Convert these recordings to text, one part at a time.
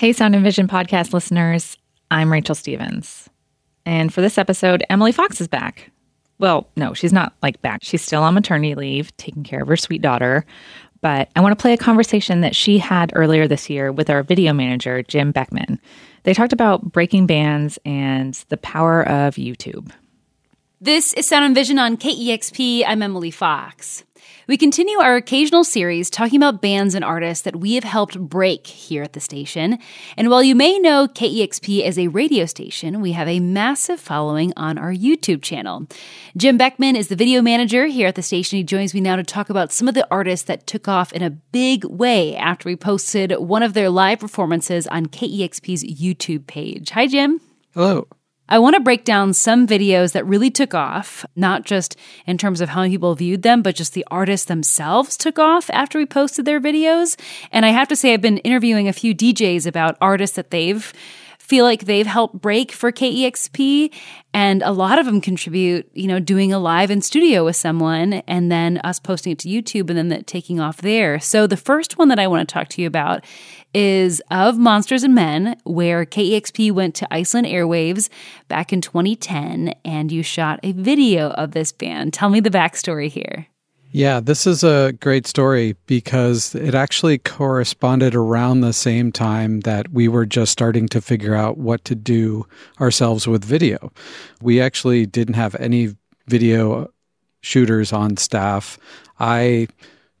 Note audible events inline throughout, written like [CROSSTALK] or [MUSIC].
Hey, Sound and Vision podcast listeners. I'm Rachel Stevens. And for this episode, Emily Fox is back. Well, no, she's not like back. She's still on maternity leave, taking care of her sweet daughter. But I want to play a conversation that she had earlier this year with our video manager, Jim Beckman. They talked about breaking bands and the power of YouTube. This is Sound and Vision on KEXP. I'm Emily Fox. We continue our occasional series talking about bands and artists that we have helped break here at the station. And while you may know KEXP as a radio station, we have a massive following on our YouTube channel. Jim Beckman is the video manager here at the station. He joins me now to talk about some of the artists that took off in a big way after we posted one of their live performances on KEXP's YouTube page. Hi, Jim. Hello. I want to break down some videos that really took off, not just in terms of how people viewed them, but just the artists themselves took off after we posted their videos. And I have to say, I've been interviewing a few DJs about artists that they've feel like they've helped break for KEXP. And a lot of them contribute, you know, doing a live in studio with someone and then us posting it to YouTube and then that taking off there. So the first one that I want to talk to you about is of Monsters and Men, where KEXP went to Iceland Airwaves back in 2010 and you shot a video of this band. Tell me the backstory here. Yeah, this is a great story because it actually corresponded around the same time that we were just starting to figure out what to do ourselves with video. We actually didn't have any video shooters on staff. I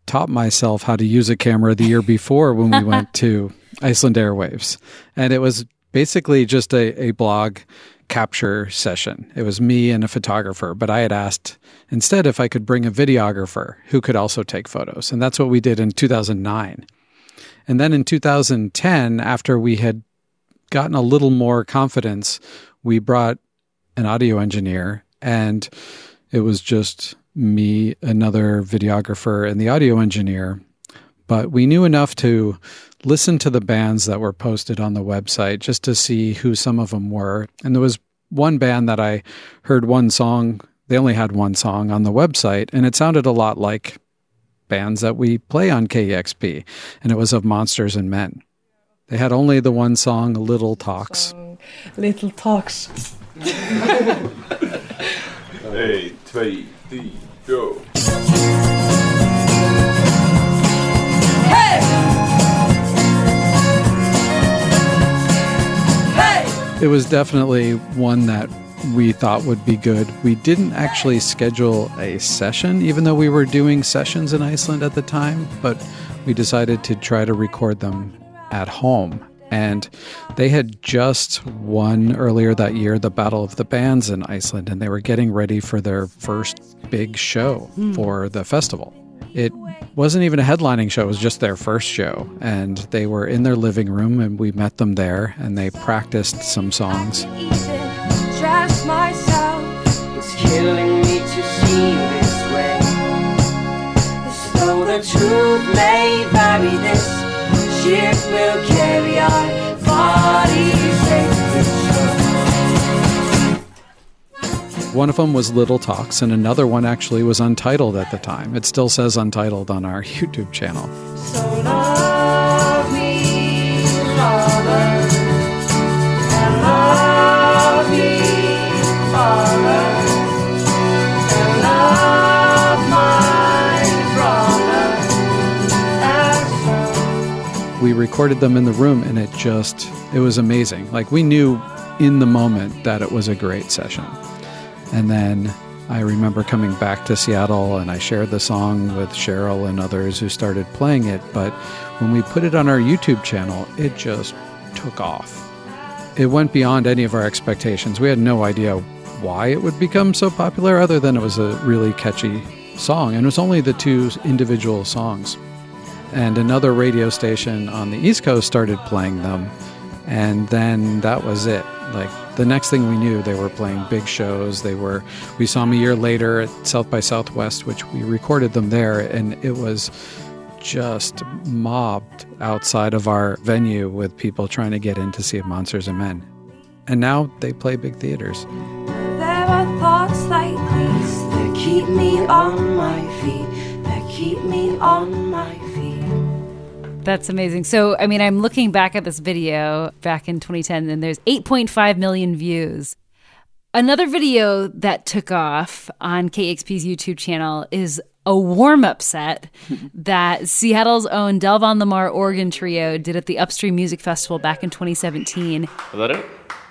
taught myself how to use a camera the year before when we [LAUGHS] went to Iceland Airwaves. And it was basically just a, a blog capture session. It was me and a photographer, but I had asked instead if I could bring a videographer who could also take photos. And that's what we did in 2009. And then in 2010, after we had gotten a little more confidence, we brought an audio engineer and it was just me, another videographer, and the audio engineer. But we knew enough to listen to the bands that were posted on the website just to see who some of them were. And there was one band that I heard one song, they only had one song on the website, and it sounded a lot like bands that we play on KEXP, and it was of Monsters and Men. They had only the one song, Little Talks. Little Talks. [LAUGHS] Hey, two, three, go. It was definitely one that we thought would be good. We didn't actually schedule a session, even though we were doing sessions in Iceland at the time, but we decided to try to record them at home. And they had just won earlier that year the Battle of the Bands in Iceland, and they were getting ready for their first big show hmm. for the festival. It wasn't even a headlining show, it was just their first show. And they were in their living room, and we met them there, and they practiced some songs. Truth may vary, this ship will carry our One of them was Little Talks, and another one actually was untitled at the time. It still says untitled on our [LAUGHS] YouTube channel. So love me, Father, and love me, Father, and love my brother, and so. we recorded them in the room and it just it was amazing like we knew in the moment that it was a great session and then i remember coming back to seattle and i shared the song with cheryl and others who started playing it. But when we put it on our youtube channel it just took off. It went beyond any of our expectations. We had no idea why it would become so popular other than it was a really catchy song. And it was only the two individual songs. And another radio station on the East Coast started playing them. And then that was it. Like the next thing we knew, they were playing big shows. They were, we saw them a year later at South by Southwest, which we recorded them there. And it was just mobbed outside of our venue with people trying to get in to see Monsters and Men. And now they play big theaters. There are thoughts like these that keep me on my feet, that keep me on my feet. That's amazing. So, I mean, I'm looking back at this video back in 2010, and there's 8.5 million views. Another video that took off on KEXP's YouTube channel is a warm up set [LAUGHS] that Seattle's own Delvon Lamarr Organ Trio did at the Upstream Music Festival back in 2017. Is that it?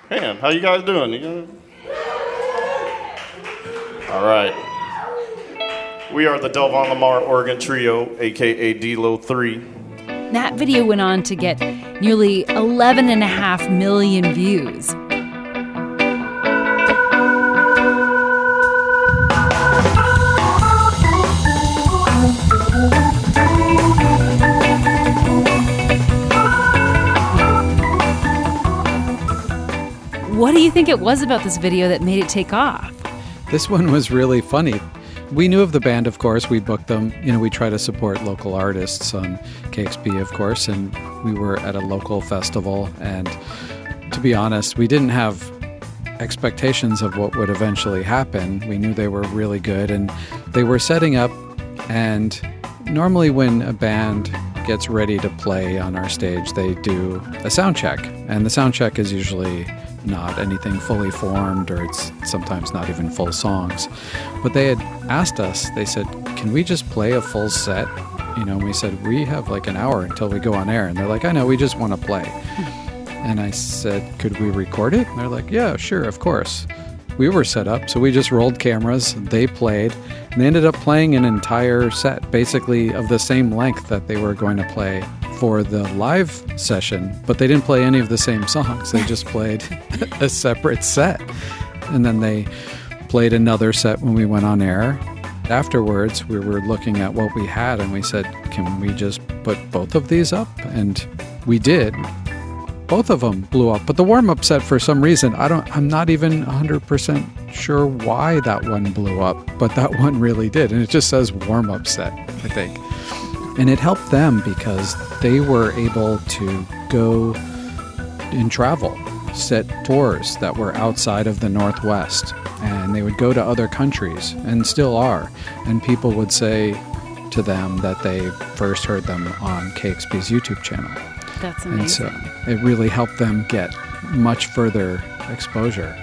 Man, how you guys doing? You guys... All right. We are the Delvon Lamarr Organ Trio, aka D-Lo 3. That video went on to get nearly 11.5 million views. What do you think it was about this video that made it take off? This one was really funny. We knew of the band, of course. We booked them. You know, we try to support local artists on KEXP, of course, and we were at a local festival. And to be honest, we didn't have expectations of what would eventually happen. We knew they were really good, and they were setting up. And normally, when a band gets ready to play on our stage, they do a sound check, and the sound check is usually not anything fully formed or it's sometimes not even full songs. But they had asked us, they said, Can we just play a full set? You know, and we said, We have like an hour until we go on air. And they're like, I know, we just want to play. And I said, Could we record it? And they're like, Yeah, sure, of course. We were set up, so we just rolled cameras, they played, and they ended up playing an entire set, basically of the same length that they were going to play for the live session, but they didn't play any of the same songs. They just played [LAUGHS] a separate set. And then they played another set when we went on air. Afterwards, we were looking at what we had and we said, Can we just put both of these up? And we did. Both of them blew up, but the warm up set, for some reason, I don't, I'm not even 100% sure why that one blew up, but that [LAUGHS] one really did. And it just says warm up set, I think. And it helped them because they were able to go and travel, set tours that were outside of the Northwest. And they would go to other countries and still are. And people would say to them that they first heard them on KEXP's YouTube channel. That's amazing. And so it really helped them get much further exposure.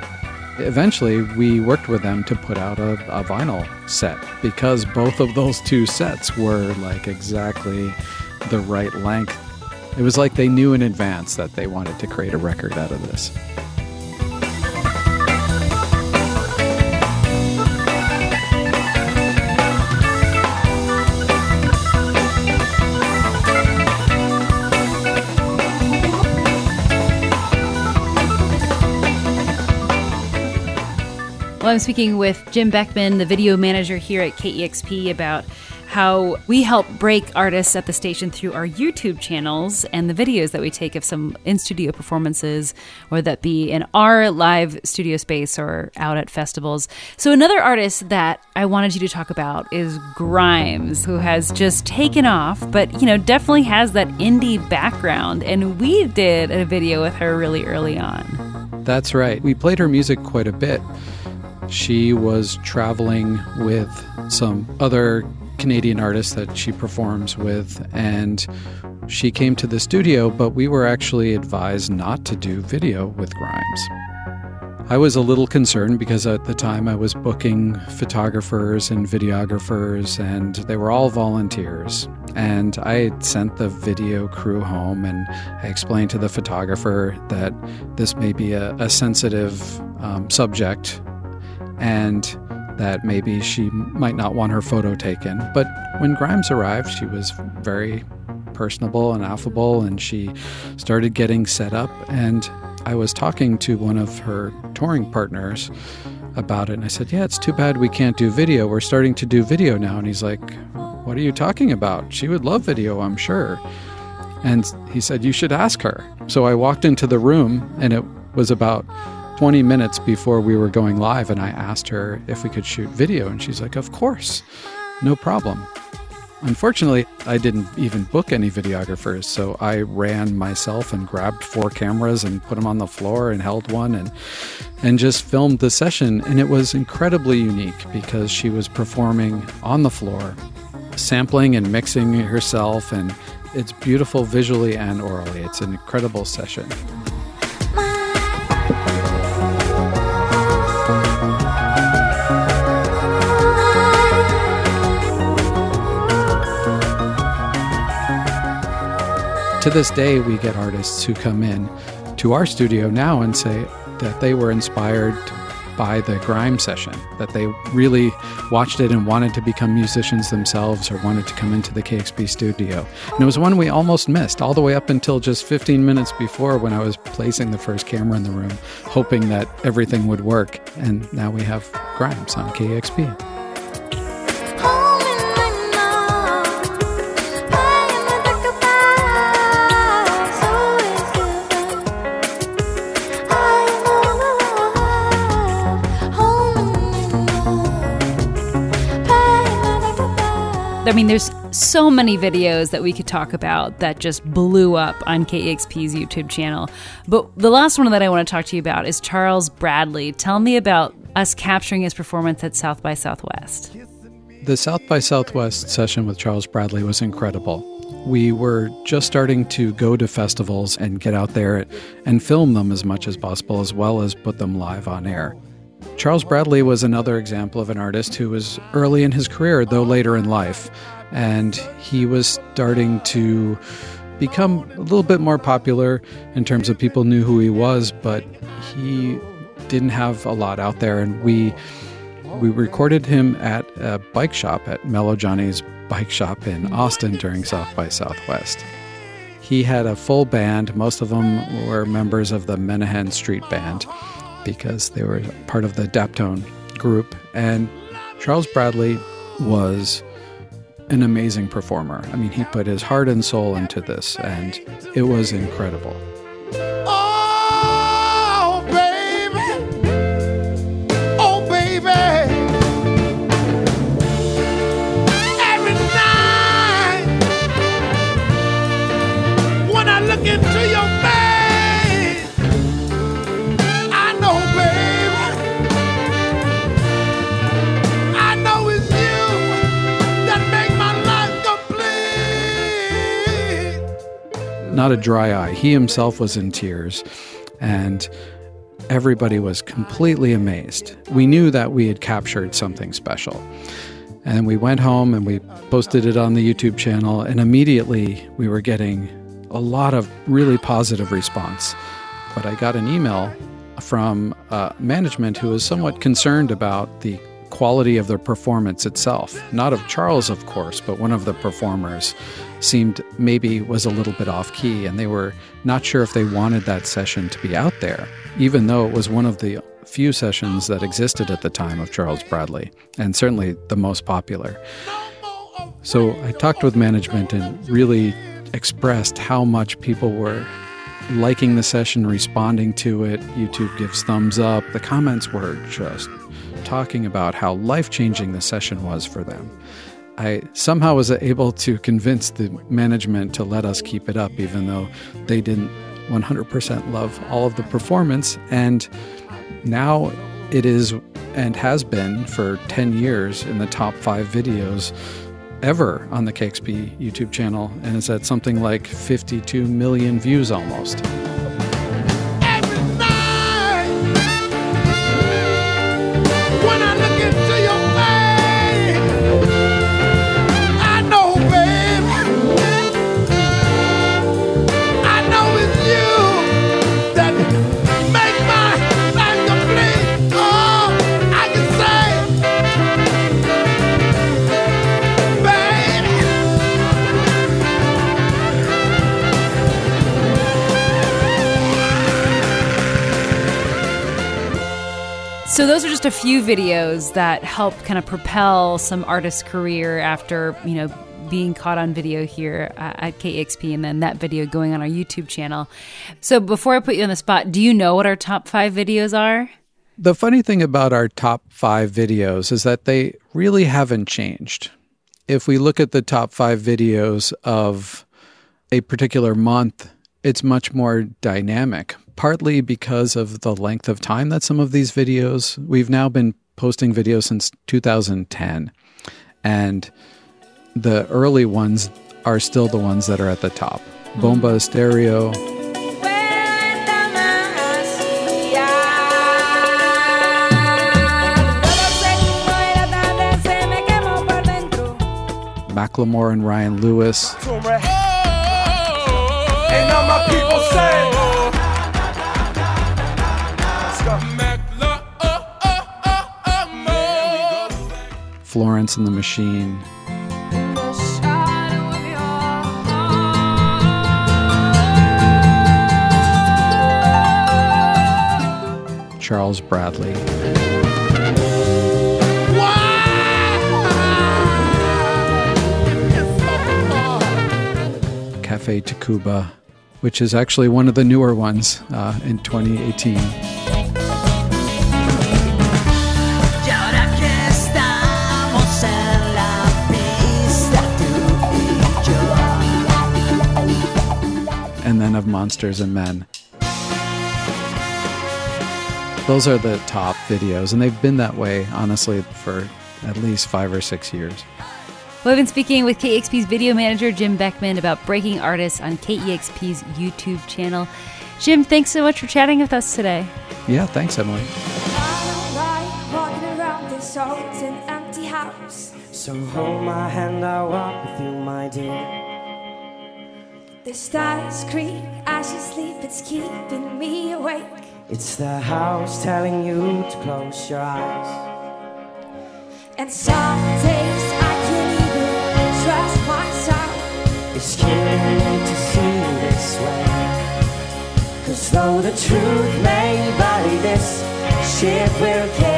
Eventually, we worked with them to put out a, a, vinyl set because both of those two sets were like exactly the right length. It was like they knew in advance that they wanted to create a record out of this. Well, I'm speaking with Jim Beckman, the video manager here at KEXP, about how we help break artists at the station through our YouTube channels and the videos that we take of some in studio performances, or that be in our live studio space or out at festivals. So, another artist that I wanted you to talk about is Grimes, who has just taken off, but you know, definitely has that indie background. And we did a video with her really early on. That's right. We played her music quite a bit. She was traveling with some other Canadian artists that she performs with, and she came to the studio, but we were actually advised not to do video with Grimes. I was a little concerned because at the time I was booking photographers and videographers, and they were all volunteers. And I had sent the video crew home, and I explained to the photographer that this may be a, a sensitive um, subject and that maybe she might not want her photo taken. But when Grimes arrived, she was very personable and affable, and she started getting set up. And I was talking to one of her touring partners about it, and I said, Yeah, it's too bad we can't do video. We're starting to do video now. And he's like, What are you talking about? She would love video, I'm sure. And he said, You should ask her. So I walked into the room, and it was about 20 minutes before we were going live, and I asked her if we could shoot video, and she's like, Of course, no problem. Unfortunately, I didn't even book any videographers, so I ran myself and grabbed four cameras and put them on the floor and held one and and just filmed the session and it was incredibly unique because she was performing on the floor, sampling and mixing herself and it's beautiful visually and orally. It's an incredible session. To this day, we get artists who come in to our studio now and say that they were inspired by the grime session, that they really watched it and wanted to become musicians themselves or wanted to come into the KEXP studio. And it was one we almost missed all the way up until just 15 minutes before when I was placing the first camera in the room, hoping that everything would work. And now we have Grimes on KEXP. I mean, there's so many videos that we could talk about that just blew up on KEXP's YouTube channel. But the last one that I want to talk to you about is Charles Bradley. Tell me about us capturing his performance at South by Southwest. The South by Southwest session with Charles Bradley was incredible. We were just starting to go to festivals and get out there and film them as much as possible, as well as put them live on air. Charles Bradley was another example of an artist who was early in his career, though later in life. And he was starting to become a little bit more popular in terms of people knew who he was, but he didn't have a lot out there. And we we recorded him at a bike shop at Mellow Johnny's bike shop in Austin during South by Southwest. He had a full band. Most of them were members of the Menahan Street Band because they were part of the Daptone group. And Charles Bradley was an amazing performer. I mean, he put his heart and soul into this, and it was incredible. Not a dry eye. He himself was in tears, and everybody was completely amazed. We knew that we had captured something special. And we went home and we posted it on the YouTube channel, and immediately we were getting a lot of really positive response. But I got an email from uh, management who was somewhat concerned about the quality of the performance itself. Not of Charles, of course, but one of the performers seemed maybe was a little bit off key, and they were not sure if they wanted that session to be out there, even though it was one of the few sessions that existed at the time of Charles Bradley, and certainly the most popular. So I talked with management and really expressed how much people were liking the session, responding to it. YouTube gives thumbs up. The comments were just talking about how life changing the session was for them. I somehow was able to convince the management to let us keep it up, even though they didn't 100% love all of the performance. And now it is and has been for 10 years in the top five videos ever on the KEXP YouTube channel, and it's at something like 52 million views almost. So those are just a few videos that help kind of propel some artist's career after, you know, being caught on video here at KEXP and then that video going on our YouTube channel. So before I put you on the spot, do you know what our top 5 videos are? The funny thing about our top five videos is that they really haven't changed. If we look at the top five videos of a particular month, it's much more dynamic, partly because of the length of time that some of these videos, we've now been posting videos since 2010. And the early ones are still the ones that are at the top. Hmm. Bomba Stereo, Cuenta más ya. Todo segundo y la tarde Florence and the Machine, Charles Bradley, Cafe Tacuba, which is actually one of the newer ones uh, in 2018. And then of Monsters and Men. Those are the top videos, and they've been that way, honestly, for at least five or six years. Well, I've been speaking with KEXP's video manager, Jim Beckman, about breaking artists on KEXP's YouTube channel. Jim, thanks so much for chatting with us today. Yeah, thanks, Emily. I like walking around this old and empty house. So hold my hand, I'll walk with you, my dear. The stars creak as you sleep, it's keeping me awake. It's the house telling you to close your eyes. And some days I can't even trust myself. It's killing me to see this way. Cause though the truth may vary, this ship will carry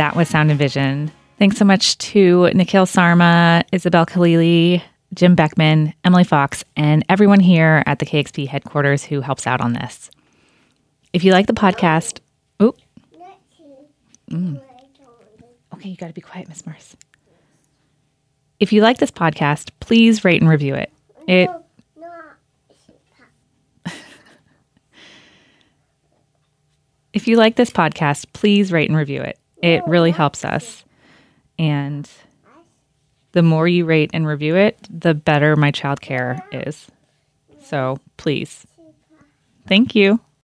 That was Sound and Vision. Thanks so much to Nikhil Sarma, Isabel Khalili, Jim Beckman, Emily Fox, and everyone here at the KEXP headquarters who helps out on this. If you like the podcast, oh, Mm. okay, you got to be quiet, Miss Mars. If you like this podcast, please rate and review it. It [LAUGHS] if you like this podcast, please rate and review it. It really helps us. And the more you rate and review it, the better my childcare is. So please. Thank you.